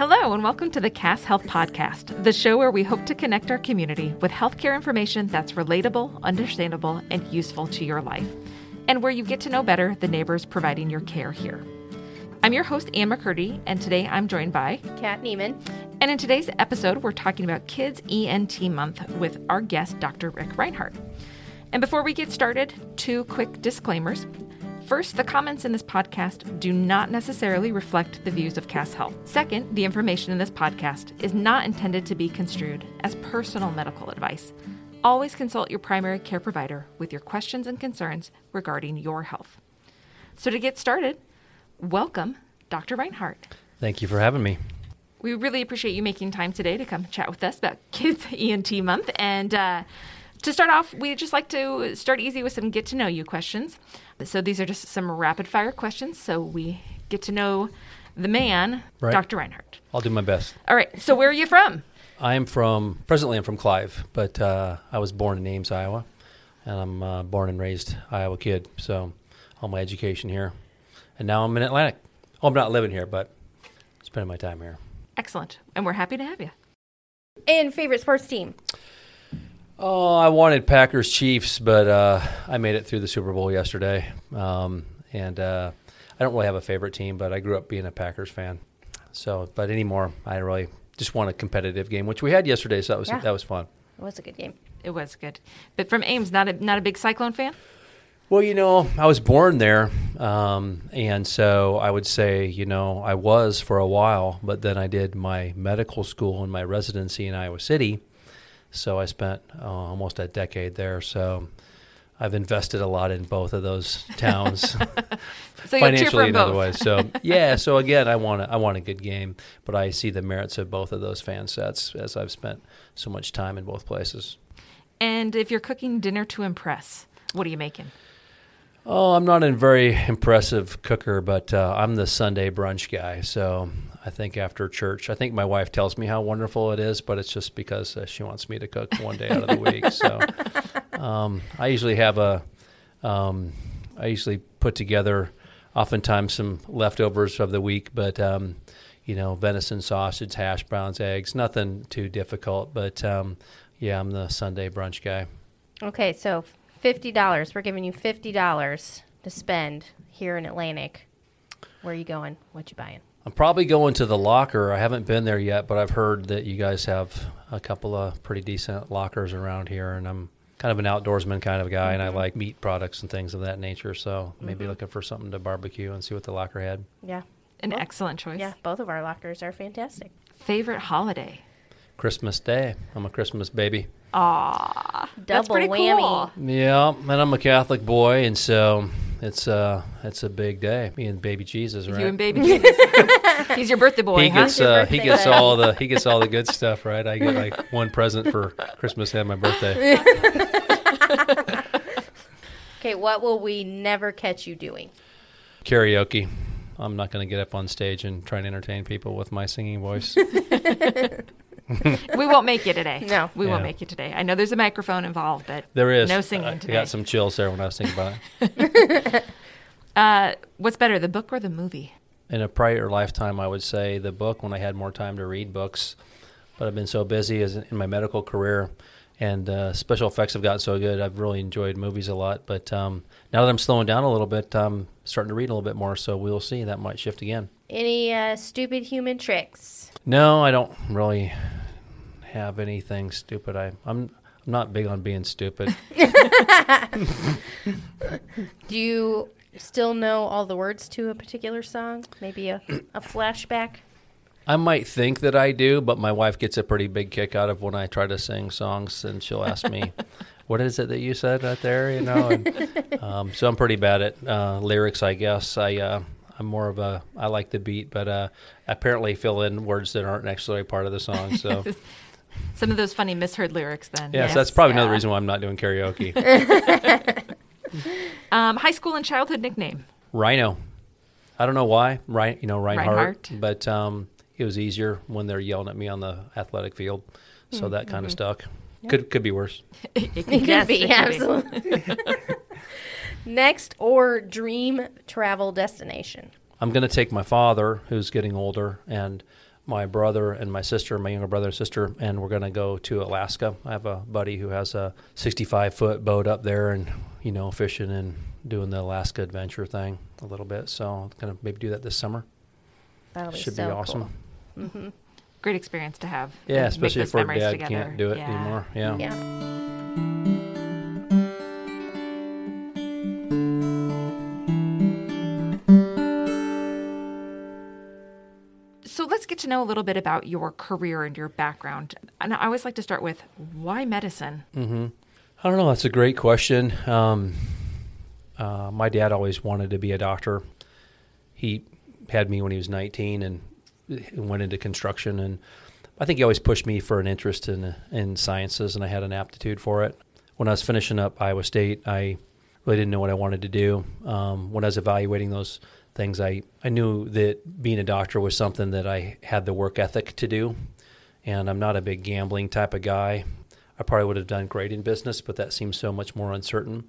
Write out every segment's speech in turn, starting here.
Hello, and welcome to the Cass Health Podcast, the show where we hope to connect our community with healthcare information that's relatable, understandable, and useful to your life, and where you get to know better the neighbors providing your care here. I'm your host, Ann McCurdy, and today I'm joined by Kat Neiman. And in today's episode, we're talking about Kids ENT Month with our guest, Dr. Rick Rinehart. And before we get started, two quick disclaimers. First, the comments in this podcast do not necessarily reflect the views of Cass Health. Second, the information in this podcast is not intended to be construed as personal medical advice. Always consult your primary care provider with your questions and concerns regarding your health. So, to get started, welcome, Dr. Rinehart. Thank you for having me. We really appreciate you making time today to come chat with us about Kids ENT Month. And uh, to start off, we just like to start easy with some get to know you questions. So these are just some rapid fire questions. So we get to know the man, Right. Dr. Rinehart. I'll do my best. All right. So where are you from? I am from, presently I'm from Clive, but uh, I was born in Ames, Iowa, and I'm uh, born and raised Iowa kid. So all my education here. And now I'm in Atlantic. Oh, I'm not living here, but spending my time here. Excellent. And we're happy to have you. And favorite sports team? Oh, I wanted Packers Chiefs, but uh, I made it through the Super Bowl yesterday. Um, and uh, I don't really have a favorite team, but I grew up being a Packers fan. So, but anymore, I really just want a competitive game, which we had yesterday. So that was Yeah. that was fun. It was a good game. It was good. But from Ames, not a, not a big Cyclone fan? Well, you know, I was born there, um, and so I would say, you know, I was for a while, but then I did my medical school and my residency in Iowa City, so I spent uh, almost a decade there. So I've invested a lot in both of those towns, So you'll cheer for financially and both. otherwise. So yeah, so again, I want a, I want a good game, but I see the merits of both of those fan sets as I've spent so much time in both places. And if you're cooking dinner to impress, what are you making? Oh, I'm not a very impressive cooker, but uh, I'm the Sunday brunch guy. So I think after church, I think my wife tells me how wonderful it is, but it's just because uh, she wants me to cook one day out of the week. So um, I usually have a, um, I usually put together oftentimes some leftovers of the week, but um, you know, venison sausage, hash browns, eggs, nothing too difficult. But um, yeah, I'm the Sunday brunch guy. Okay, so fifty dollars. We're giving you fifty dollars to spend here in Atlantic. Where are you going? What you buying? I'm probably going to the locker. I haven't been there yet, but I've heard that you guys have a couple of pretty decent lockers around here, and I'm kind of an outdoorsman kind of guy, and I mm-hmm. like meat products and things of that nature. So maybe mm-hmm. looking for something to barbecue and see what the locker had. Yeah, An Well, excellent choice. yeah. Both of our lockers are fantastic. Favorite holiday? Christmas Day. I'm a Christmas baby. Aw, that's Double pretty whammy. cool. Yeah, and I'm a Catholic boy, and so it's uh it's a big day. Me and baby Jesus, right? You and baby Jesus. He's your birthday boy, he huh? gets Your uh, he gets boy. all the he gets all the good stuff, right? I get like one present for Christmas and my birthday. Okay, what will we never catch you doing? karaoke. I'm not going to get up on stage and try and entertain people with my singing voice. we won't make you today. No. we won't make you today. I know there's a microphone involved, but There is No singing I today. I got some chills there when I was thinking about it. uh, what's better, the book or the movie? In a prior lifetime, I would say the book when I had more time to read books, but I've been so busy as in my medical career, and uh, special effects have gotten so good. I've really enjoyed movies a lot, but um, now that I'm slowing down a little bit, I'm starting to read a little bit more. So we'll see. That might shift again. Any uh, stupid human tricks? No, I don't really have anything stupid. I I'm I'm not big on being stupid. Do you still know all the words to a particular song? Maybe a, a flashback? I might think that I do, but my wife gets a pretty big kick out of when I try to sing songs, and she'll ask me, "What is it that you said right there?" You know, and, um, so I'm pretty bad at uh, lyrics, I guess. I uh, I'm more of a I like the beat, but uh, apparently fill in words that aren't necessarily part of the song. So Some of those funny misheard lyrics then. yeah, Yes, so that's probably another reason why I'm not doing karaoke. Um, high school and childhood nickname. Rhino. I don't know why. Right, you know Rinehart, Rinehart. but um, it was easier when they're yelling at me on the athletic field, so that kind of stuck. Could could be worse. It, It could yes, be, it absolutely. Next or dream travel destination? I'm going to take my father, who's getting older, and my brother and my sister, my younger brother and sister, and we're going to go to Alaska. I have a buddy who has a 65 foot boat up there and, you know, fishing and doing the Alaska adventure thing a little bit. So I'm going to maybe do that this summer. That'll be Should so be awesome. Cool. hmm Great experience to have. Yeah, especially if our dad together. can't do it Yeah. anymore. Yeah. Yeah. Know a little bit about your career and your background. And I always like to start with why medicine? hmm I don't know. That's a great question. Um, uh, my dad always wanted to be a doctor. He had me when he was 19 and went into construction. And I think he always pushed me for an interest in in sciences, and I had an aptitude for it. When I was finishing up Iowa State, I really didn't know what I wanted to do. Um, when I was evaluating those things, I, I knew that being a doctor was something that I had the work ethic to do. And I'm not a big gambling type of guy. I probably would have done great in business, but that seems so much more uncertain.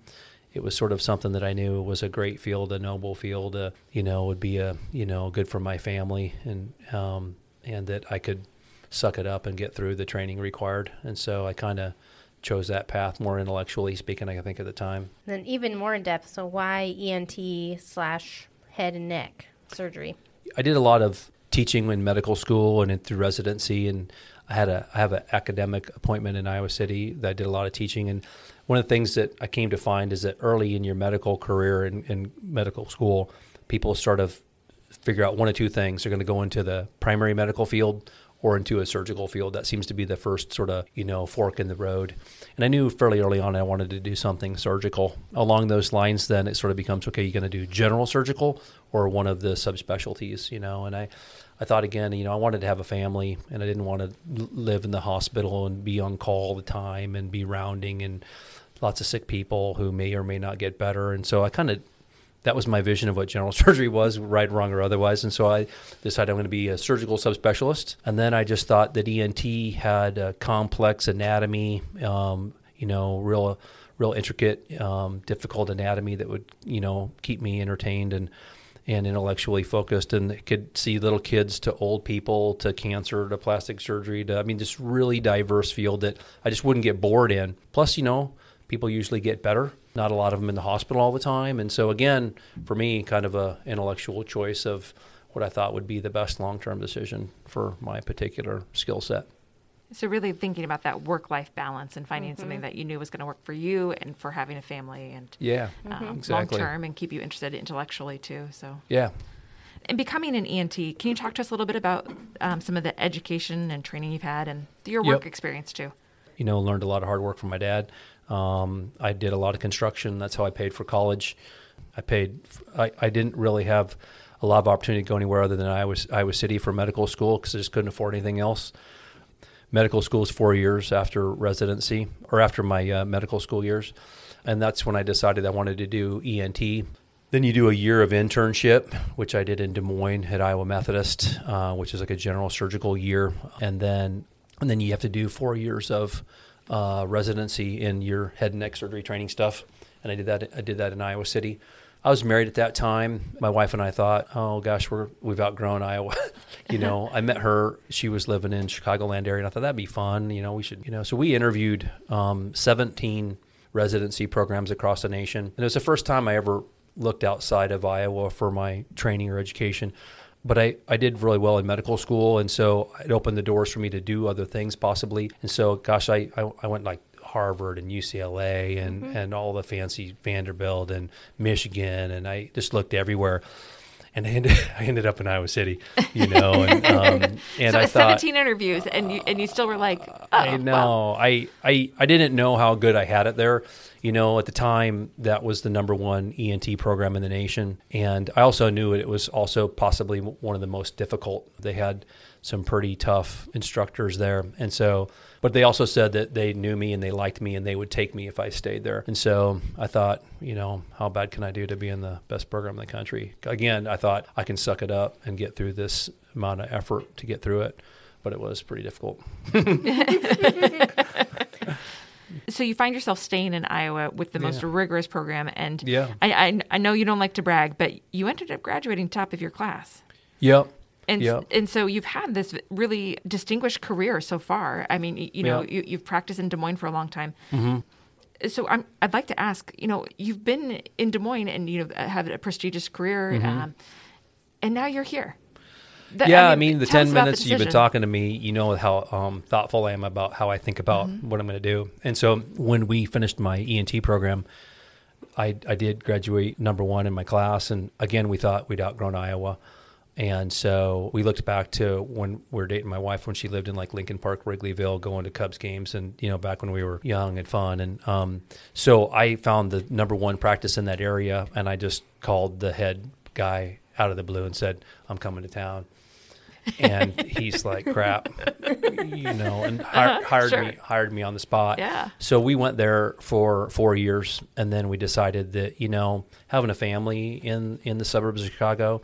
It was sort of something that I knew was a great field, a noble field, uh, you know, would be a, you know, good for my family and, um, and that I could suck it up and get through the training required. And so I kind of chose that path more intellectually speaking, I think at the time. Then even more in depth. So why ENT slash head and neck surgery? I did a lot of teaching in medical school and in, through residency, and I had a I have an academic appointment in Iowa City that I did a lot of teaching. And one of the things that I came to find is that early in your medical career in, in medical school, people sort of figure out one of two things: they're going to go into the primary medical field or into a surgical field. That seems to be the first sort of you know fork in the road. And I knew fairly early on I wanted to do something surgical. Along those lines, then it sort of becomes okay. You're going to do general surgical or one of the subspecialties, you know. And I, I thought again, you know, I wanted to have a family, and I didn't want to live in the hospital and be on call all the time and be rounding and lots of sick people who may or may not get better. And so I kind of that was my vision of what general surgery was, right, wrong, or otherwise. And so I decided I'm going to be a surgical subspecialist. And then I just thought that ENT had a complex anatomy, um, you know, real, real intricate, um, difficult anatomy that would, you know, keep me entertained and and intellectually focused, and could see little kids to old people to cancer to plastic surgery to, I mean, just really diverse field that I just wouldn't get bored in. Plus, you know, people usually get better. Not a lot of them in the hospital all the time. And so, again, for me, kind of a intellectual choice of what I thought would be the best long term decision for my particular skill set. So really thinking about that work-life balance and finding Mm-hmm. something that you knew was going to work for you and for having a family and Yeah, um, exactly. long-term and keep you interested intellectually too. So Yeah. and becoming an ENT, can you talk to us a little bit about um, some of the education and training you've had and your work Yep. experience too? you know, learned a lot of hard work from my dad. Um, I did a lot of construction. That's how I paid for college. I paid. I, I didn't really have a lot of opportunity to go anywhere other than Iowa, Iowa City for medical school because I just couldn't afford anything else. Medical school is four years after residency or after my uh, medical school years, and that's when I decided I wanted to do ENT. Then you do a year of internship, which I did in Des Moines at Iowa Methodist, uh, which is like a general surgical year, and then and then you have to do four years of uh, residency in your head and neck surgery training stuff. And I did that. I did that in Iowa City. I was married at that time. My wife and I thought, oh gosh, we're we've outgrown Iowa. you know, I met her. She was living in Chicagoland area, and I thought that'd be fun. You know, we should. You know, so we interviewed um, 17 residency programs across the nation, and it was the first time I ever looked outside of Iowa for my training or education. But I, I did really well in medical school, and so it opened the doors for me to do other things possibly. And so, gosh, I, I, I went like Harvard and UCLA and, mm-hmm. and all the fancy Vanderbilt and Michigan, and I just looked everywhere. And I ended, I ended up in Iowa City, you know, and, um, and so I it's thought, 17 interviews and you and you still were like, oh, I know. I, I I didn't know how good I had it there. You know, at the time that was the number one ENT program in the nation, and I also knew it, it was also possibly one of the most difficult. They had some pretty tough instructors there, and so. But they also said that they knew me and they liked me and they would take me if I stayed there. And so I thought, you know, how bad can I do to be in the best program in the country? Again, I thought I can suck it up and get through this amount of effort to get through it, but it was pretty difficult. so you find yourself staying in Iowa with the most rigorous program and Yeah. I, I I know you don't like to brag, but you ended up graduating top of your class. Yep. And Yep. and so you've had this really distinguished career so far. I mean, y- you know, Yep. you, you've practiced in Des Moines for a long time. Mm-hmm. So I'm, I'd like to ask, you know, you've been in Des Moines and you know have a prestigious career, um, and now you're here. Mm-hmm. yeah, I mean, the 10 about minutes you've been talking to me, you know how um, thoughtful I am about how I think about Mm-hmm. what I'm going to do. And so when we finished my ENT program, I, I did graduate number one in my class. And again, we thought we'd outgrown Iowa. And so we looked back to when we were dating my wife when she lived in like Lincoln Park, Wrigleyville, going to Cubs games, and you know back when we were young and fun. And um, so I found the number one practice in that area, and I just called the head guy out of the blue and said, "I'm coming to town." and he's like, "Crap," you know, and hi- hired sure. me hired me on the spot. Yeah. So we went there for four years, and then we decided that you know having a family in in the suburbs of Chicago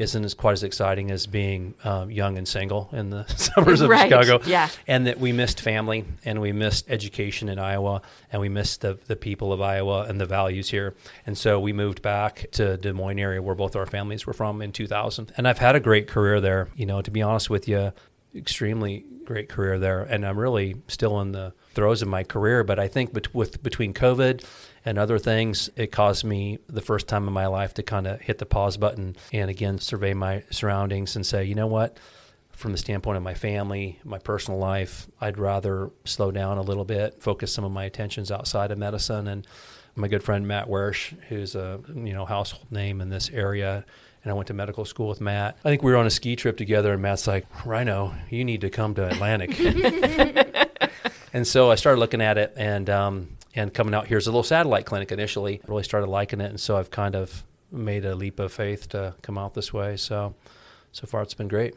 isn't as quite as exciting as being um, young and single in the suburbs of Right, Chicago. yeah. And that we missed family, and we missed education in Iowa, and we missed the the people of Iowa and the values here. And so we moved back to Des Moines area where both our families were from in 2000. And I've had a great career there. You know, to be honest with you, extremely great career there, and I'm really still in the throes of my career. But I think bet- with between COVID and other things, it caused me the first time in my life to kind of hit the pause button and again survey my surroundings and say, you know what, from the standpoint of my family, my personal life, I'd rather slow down a little bit, focus some of my attentions outside of medicine. And my good friend Matt Wersch, who's a you know household name in this area, and I went to medical school with Matt. I think we were on a ski trip together, and Matt's like, "Rhino, you need to come to Atlantic." and so I started looking at it, and um, and coming out here as a little satellite clinic initially. I really started liking it, and so I've kind of made a leap of faith to come out this way. So so far, it's been great.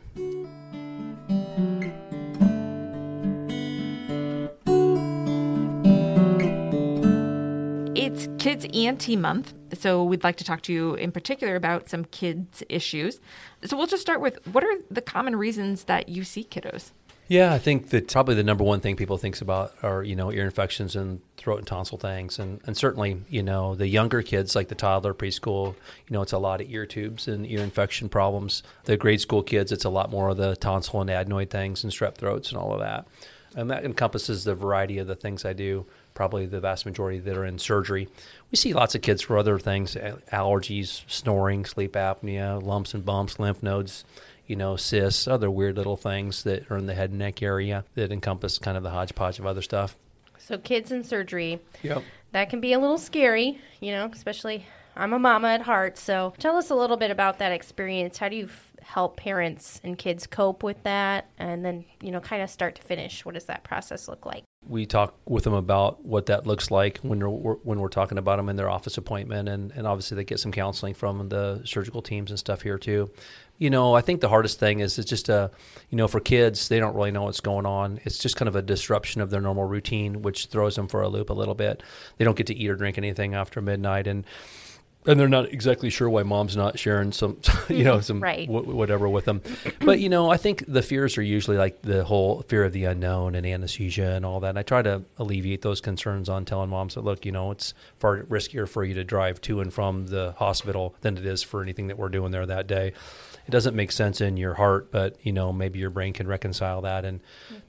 It's Kids ENT Month, so we'd like to talk to you in particular about some kids issues. So we'll just start with what are the common reasons that you see kiddos? Yeah, I think that probably the number one thing people thinks about are you know ear infections and throat and tonsil things, and and certainly you know the younger kids like the toddler preschool, you know it's a lot of ear tubes and ear infection problems. The grade school kids, it's a lot more of the tonsil and adenoid things and strep throats and all of that, and that encompasses the variety of the things I do. Probably the vast majority that are in surgery. We see lots of kids for other things: allergies, snoring, sleep apnea, lumps and bumps, lymph nodes you know, cysts, other weird little things that are in the head and neck area that encompass kind of the hodgepodge of other stuff. So kids in surgery, Yep. that can be a little scary, you know, especially I'm a mama at heart. So tell us a little bit about that experience. How do you f- help parents and kids cope with that? And then, you know, kind of start to finish, what does that process look like? We talk with them about what that looks like when we're when we're talking about them in their office appointment, and, and obviously they get some counseling from the surgical teams and stuff here too. You know, I think the hardest thing is it's just a, you know, for kids they don't really know what's going on. It's just kind of a disruption of their normal routine, which throws them for a loop a little bit. They don't get to eat or drink anything after midnight, and and they're not exactly sure why mom's not sharing some, you know, mm-hmm. some Right. wh- whatever with them. But you know, I think the fears are usually like the whole fear of the unknown and anesthesia and all that. And I try to alleviate those concerns on telling moms that look, you know, it's far riskier for you to drive to and from the hospital than it is for anything that we're doing there that day. It doesn't make sense in your heart, but you know, maybe your brain can reconcile that. And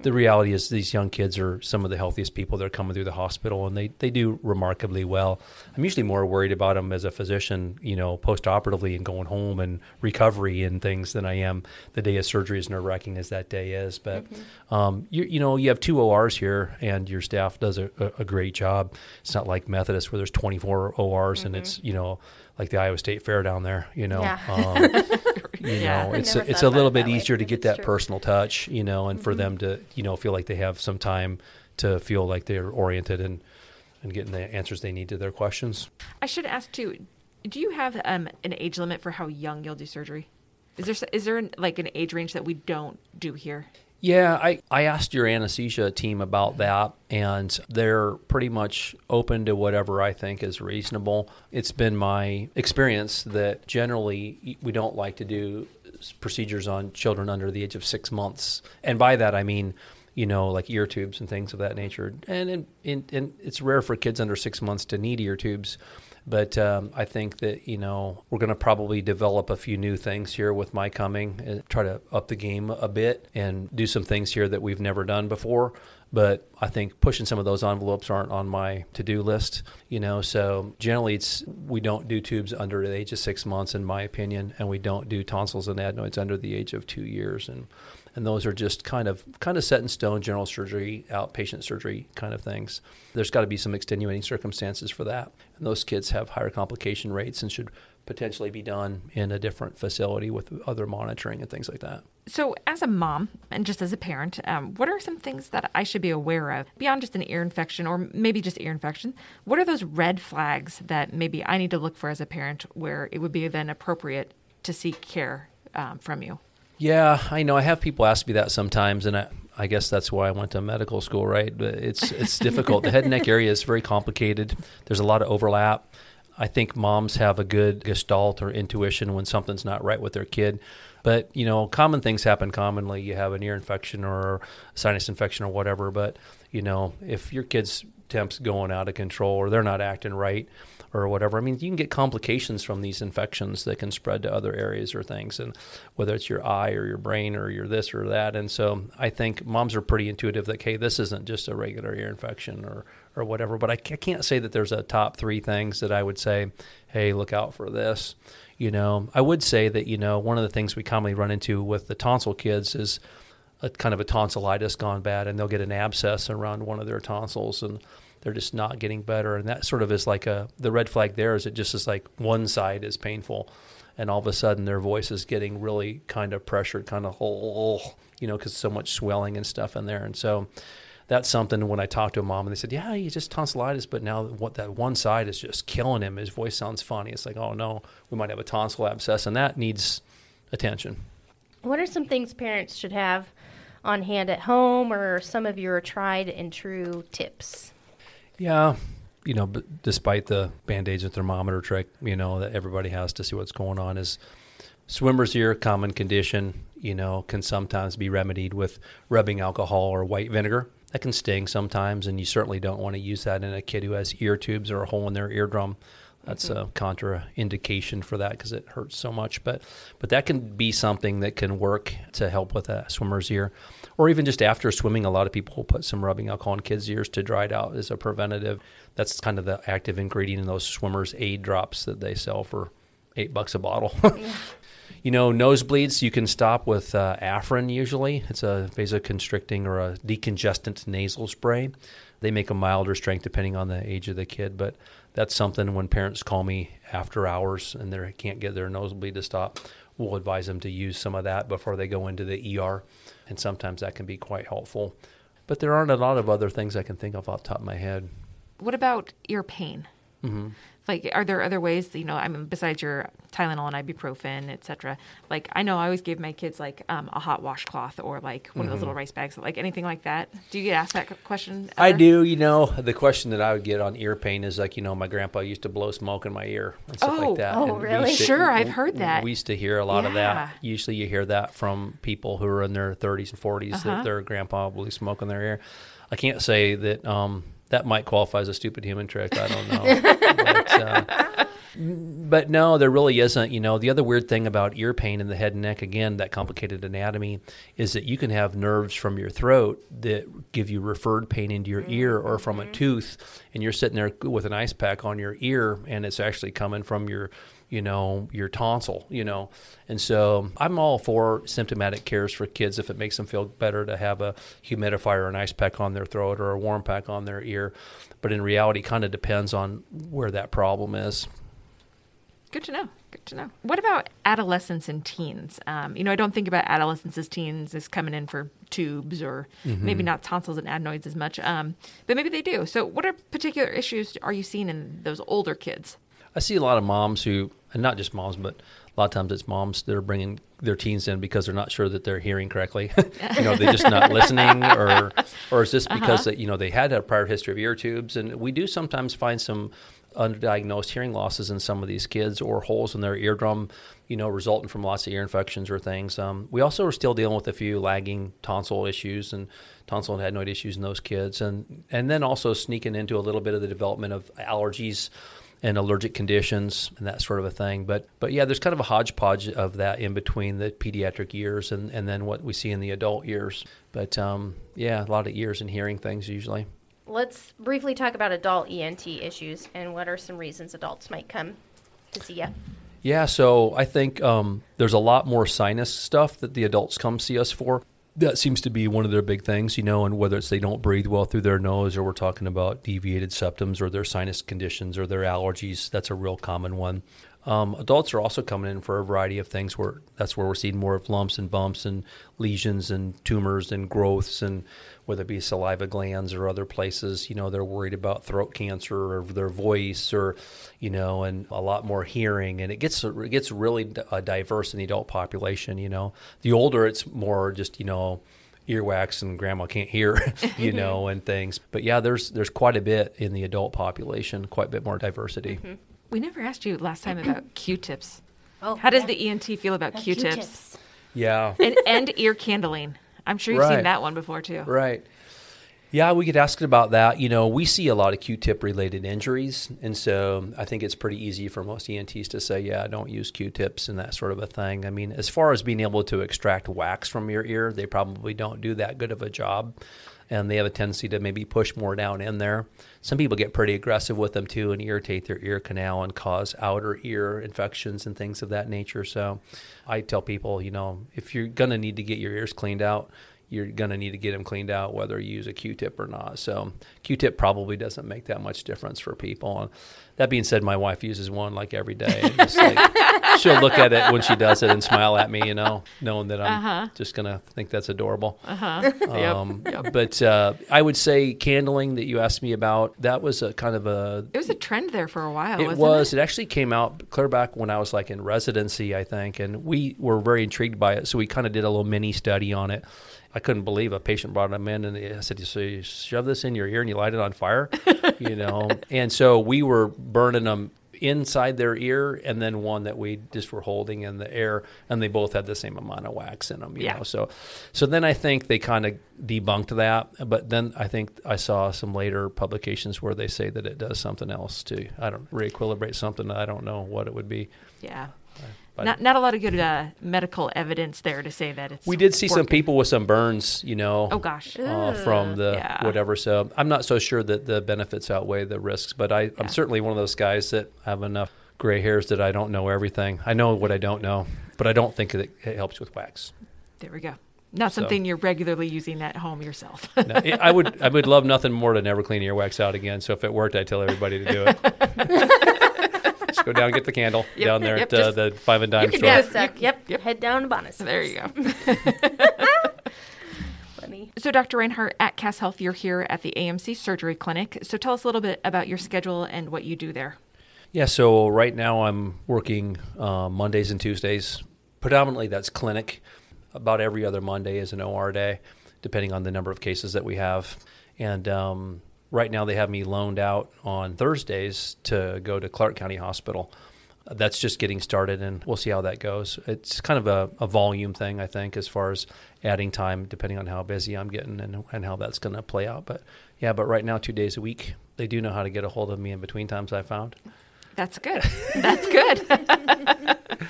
the reality is, these young kids are some of the healthiest people that are coming through the hospital, and they they do remarkably well. I'm usually more worried about them as a physician, you know, post-operatively and going home and recovery and things than I am the day of surgery, as nerve-wracking as that day is. But um, you you know, you have two ORs here, and your staff does a, a, a great job. It's not like Methodist where there's 24 ORs and it's you know like the Iowa State Fair down there. You know, Yeah. um, you Yeah. know, I it's a, it's a little bit that way, easier to get it's that true. personal touch, you know, and for them to you know feel like they have some time to feel like they're oriented and and getting the answers they need to their questions. I should ask too. Do you have um, an age limit for how young you'll do surgery? Is there is there an, like an age range that we don't do here? Yeah, I, I asked your anesthesia team about that, and they're pretty much open to whatever I think is reasonable. It's been my experience that generally we don't like to do procedures on children under the age of six months. And by that, I mean, you know, like ear tubes and things of that nature. And, in, in, and it's rare for kids under six months to need ear tubes. But um, I think that you know we're going to probably develop a few new things here with my coming and try to up the game a bit and do some things here that we've never done before but I think pushing some of those envelopes aren't on my to-do list, you know. So generally, it's we don't do tubes under the age of six months, in my opinion, and we don't do tonsils and adenoids under the age of two years, and and those are just kind of kind of set in stone general surgery, outpatient surgery kind of things. There's got to be some extenuating circumstances for that, and those kids have higher complication rates and should potentially be done in a different facility with other monitoring and things like that. So, as a mom and just as a parent, um, what are some things that I should be aware of beyond just an ear infection or maybe just ear infection? What are those red flags that maybe I need to look for as a parent where it would be then appropriate to seek care um, from you? Yeah, I know. I have people ask me that sometimes, and I, I guess that's why I went to medical school, right? It's it's difficult. the head and neck area is very complicated. There's a lot of overlap. I think moms have a good gestalt or intuition when something's not right with their kid. But, you know, common things happen commonly. You have an ear infection or sinus infection or whatever. But, you know, if your kid's temp's going out of control or they're not acting right or whatever, I mean, you can get complications from these infections that can spread to other areas or things. And whether it's your eye or your brain or your this or that. And so I think moms are pretty intuitive that, hey, this isn't just a regular ear infection or, or whatever. But I can't say that there's a top three things that I would say, hey, look out for this. You know, I would say that, you know, one of the things we commonly run into with the tonsil kids is a kind of a tonsillitis gone bad and they'll get an abscess around one of their tonsils and they're just not getting better. And that sort of is like a, the red flag there is it just is like one side is painful and all of a sudden their voice is getting really kind of pressured, kind of, oh, you know, because so much swelling and stuff in there. And so, that's something when I talked to a mom and they said, yeah, he's just tonsillitis, but now what that one side is just killing him. His voice sounds funny. It's like, oh no, we might have a tonsil abscess, and that needs attention. What are some things parents should have on hand at home, or some of your tried and true tips? Yeah, you know, despite the band aids and thermometer trick, you know, that everybody has to see what's going on is swimmer's ear, common condition, you know, can sometimes be remedied with rubbing alcohol or white vinegar that can sting sometimes, and you certainly don't want to use that in a kid who has ear tubes or a hole in their eardrum. That's mm-hmm. a contraindication for that because it hurts so much. But but that can be something that can work to help with a swimmer's ear, or even just after swimming. A lot of people will put some rubbing alcohol in kids' ears to dry it out as a preventative. That's kind of the active ingredient in those swimmers' aid drops that they sell for eight bucks a bottle. You know, nosebleeds you can stop with uh, Afrin usually. It's a vasoconstricting or a decongestant nasal spray. They make a milder strength depending on the age of the kid, but that's something when parents call me after hours and they can't get their nosebleed to stop, we'll advise them to use some of that before they go into the ER, and sometimes that can be quite helpful. But there aren't a lot of other things I can think of off the top of my head. What about ear pain? Mm-hmm. Like, are there other ways? You know, I mean, besides your Tylenol and ibuprofen, etc. Like, I know I always give my kids like um, a hot washcloth or like one mm-hmm. of those mm-hmm. little rice bags, like anything like that. Do you get asked that question? Ever? I do. You know, the question that I would get on ear pain is like, you know, my grandpa used to blow smoke in my ear and stuff oh, like that. Oh, and really? To, sure, I've heard that. We used to hear a lot yeah. of that. Usually, you hear that from people who are in their 30s and 40s uh-huh. that their grandpa blew smoke in their ear. I can't say that. Um, that might qualify as a stupid human trick. I don't know. but, uh, but, no, there really isn't. You know, the other weird thing about ear pain in the head and neck, again, that complicated anatomy, is that you can have nerves from your throat that give you referred pain into your ear or from a mm-hmm. tooth, and you're sitting there with an ice pack on your ear, and it's actually coming from your you know, your tonsil, you know. And so I'm all for symptomatic cares for kids if it makes them feel better to have a humidifier or an ice pack on their throat or a warm pack on their ear. But in reality, kind of depends on where that problem is. Good to know. Good to know. What about adolescents and teens? Um, you know, I don't think about adolescents as teens as coming in for tubes or mm-hmm. maybe not tonsils and adenoids as much, um, but maybe they do. So, what are particular issues are you seeing in those older kids? I see a lot of moms who, and not just moms, but a lot of times it's moms that are bringing their teens in because they're not sure that they're hearing correctly. you know, they're just not listening, or or is this because uh-huh. you know they had a prior history of ear tubes? And we do sometimes find some undiagnosed hearing losses in some of these kids, or holes in their eardrum, you know, resulting from lots of ear infections or things. Um, we also are still dealing with a few lagging tonsil issues and tonsil and adenoid issues in those kids, and and then also sneaking into a little bit of the development of allergies and allergic conditions and that sort of a thing. But but yeah, there's kind of a hodgepodge of that in between the pediatric years and, and then what we see in the adult years. But um, yeah, a lot of ears and hearing things usually. Let's briefly talk about adult ENT issues and what are some reasons adults might come to see you. Yeah, so I think um, there's a lot more sinus stuff that the adults come see us for. That seems to be one of their big things, you know, and whether it's they don't breathe well through their nose or we're talking about deviated septums or their sinus conditions or their allergies, that's a real common one. Um, adults are also coming in for a variety of things where that's where we're seeing more of lumps and bumps and lesions and tumors and growths and whether it be saliva glands or other places, you know, they're worried about throat cancer or their voice or, you know, and a lot more hearing. And it gets it gets really uh, diverse in the adult population. You know, the older it's more just you know earwax and grandma can't hear, you know, and things. But yeah, there's there's quite a bit in the adult population, quite a bit more diversity. Mm-hmm. We never asked you last time about Q-tips. Oh, How does yeah. the ENT feel about Uh, Q-tips, Yeah. and, and ear candling? I'm sure you've Right. seen that one before too. Right. Yeah, we get asked about that. You know, we see a lot of Q-tip related injuries, and so I think it's pretty easy for most ENTs to say, "Yeah, I don't use Q-tips" and that sort of a thing. I mean, as far as being able to extract wax from your ear, they probably don't do that good of a job, and they have a tendency to maybe push more down in there. Some people get pretty aggressive with them too and irritate their ear canal and cause outer ear infections and things of that nature. So, I tell people, you know, if you're gonna need to get your ears cleaned out you're going to need to get them cleaned out whether you use a q-tip or not so q-tip probably doesn't make that much difference for people that being said my wife uses one like every day like, she'll look at it when she does it and smile at me you know knowing that i'm Uh-huh. just going to think that's adorable Uh-huh. Yep. um, but uh, i would say candling that you asked me about that was a kind of a It was a trend there for a while. it wasn't was. It? It? actually came out clear back when I was like in residency, I think, and we were very intrigued by it. So we kind of did a little mini study on it. I couldn't believe a patient brought them in and I said, "So you shove this in your ear and you light it on fire," you know. And so we were burning them inside their ear, and then one that we just were holding in the air, and they both had the same amount of wax in them, you Yeah. know. So, so then I think they kind of debunked that, but then I think I saw some later publications where they say that it does something else to, I don't re-equilibrate something. I don't know what it would be. Yeah. But Not not a lot of good uh, medical evidence there to say that it's. we did see some people with some burns, you know. Oh gosh. uh, from the Yeah. whatever. So I'm not so sure that the benefits outweigh the risks, but I, Yeah. I'm certainly one of those guys that have enough gray hairs that I don't know everything. I know what I don't know, but I don't think that it helps with wax. There we go. Not So- something you're regularly using at home yourself. No, it- I would I would love nothing more to never clean earwax out again. So if it worked, I'd tell everybody to do it. Just go down and get the candle Yep, down there yep, at uh, the five and dime can store. do Yes, it. uh, yep, yep. Head down to Bonus. there you go. Funny. So, Dr. Rinehart, at Cass Health, you're here at the AMC Surgery Clinic. So, tell us a little bit about your schedule and what you do there. Yeah, so right now I'm working uh, Mondays and Tuesdays. Predominantly that's clinic. About every other Monday is an OR day, depending on the number of cases that we have. And um, right now they have me loaned out on Thursdays to go to Clark County Hospital. That's just getting started, and we'll see how that goes. It's kind of a, a volume thing, I think, as far as adding time, depending on how busy I'm getting and, and how that's going to play out. But yeah, but right now, two days a week, they do know how to get a hold of me in between times, I found. That's good. That's good.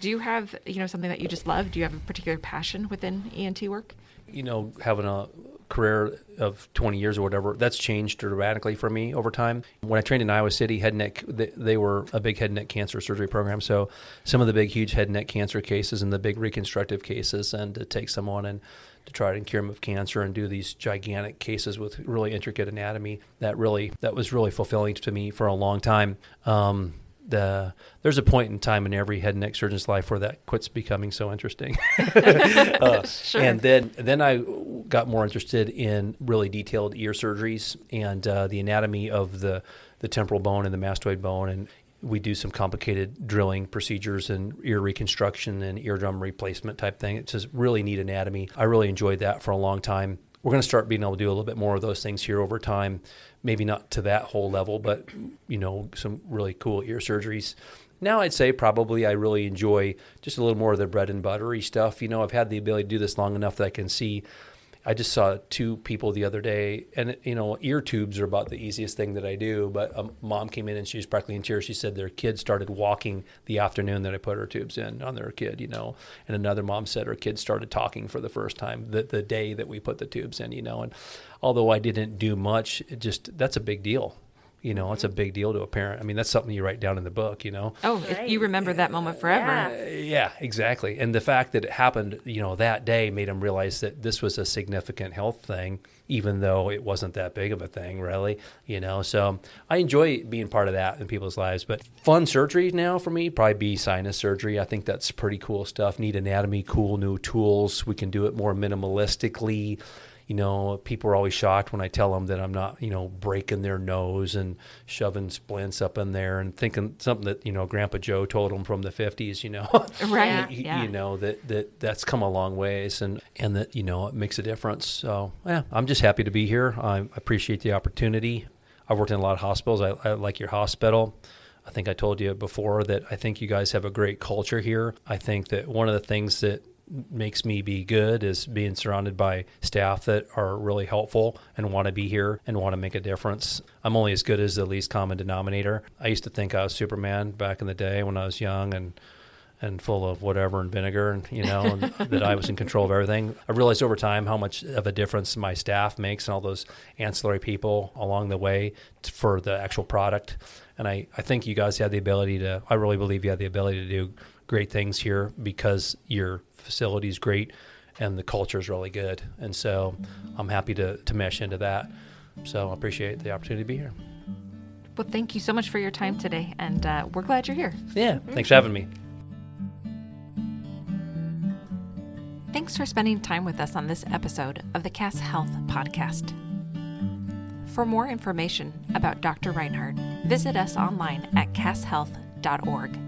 do you have, you know, something that you just love? Do you have a particular passion within ENT work? you know, having a career of 20 years or whatever, that's changed dramatically for me over time. When I trained in Iowa City, head neck, they, were a big head neck cancer surgery program. So some of the big, huge head neck cancer cases and the big reconstructive cases, and to take someone and to try and cure them of cancer and do these gigantic cases with really intricate anatomy, that really, that was really fulfilling to me for a long time. Um, the there's a point in time in every head and neck surgeon's life where that quits becoming so interesting. Uh, Sure. And then then I got more interested in really detailed ear surgeries and uh, the anatomy of the the temporal bone and the mastoid bone and we do some complicated drilling procedures and ear reconstruction and eardrum replacement type thing. It's just really neat anatomy. I really enjoyed that for a long time. We're going to start being able to do a little bit more of those things here over time. Maybe not to that whole level, but you know, some really cool ear surgeries. Now I'd say probably I really enjoy just a little more of the bread and buttery stuff. You know, I've had the ability to do this long enough that I can see I just saw two people the other day, and you know, ear tubes are about the easiest thing that I do. But a mom came in and she was practically in tears. She said their kid started walking the afternoon that I put her tubes in on their kid, you know. And another mom said her kid started talking for the first time the, the day that we put the tubes in, you know. And although I didn't do much, it just that's a big deal you know, it's a big deal to a parent. I mean, that's something you write down in the book, you know. Oh, right. you remember that moment forever. Yeah. Yeah, exactly. And the fact that it happened, you know, that day made him realize that this was a significant health thing, even though it wasn't that big of a thing, really, you know. So I enjoy being part of that in people's lives. But fun surgery now for me, probably be sinus surgery. I think that's pretty cool stuff. Neat anatomy, cool new tools. We can do it more minimalistically you know, people are always shocked when I tell them that I'm not, you know, breaking their nose and shoving splints up in there and thinking something that, you know, Grandpa Joe told them from the 50s, you know. right. you, yeah. you know, that, that that's come a long ways and, and that, you know, it makes a difference. So, yeah, I'm just happy to be here. I appreciate the opportunity. I've worked in a lot of hospitals. I, I like your hospital. I think I told you before that I think you guys have a great culture here. I think that one of the things that makes me be good is being surrounded by staff that are really helpful and want to be here and want to make a difference. I'm only as good as the least common denominator. I used to think I was Superman back in the day when I was young and and full of whatever and vinegar and you know and that I was in control of everything. I realized over time how much of a difference my staff makes and all those ancillary people along the way for the actual product. And I, I think you guys have the ability to I really believe you have the ability to do great things here because your facility is great and the culture is really good. And so I'm happy to, to mesh into that. So I appreciate the opportunity to be here. Well, thank you so much for your time today, and uh, we're glad you're here. Yeah, thanks for having me. Thanks for spending time with us on this episode of the Cass Health Podcast. For more information about Dr. Rinehart, visit us online at casshealth.org.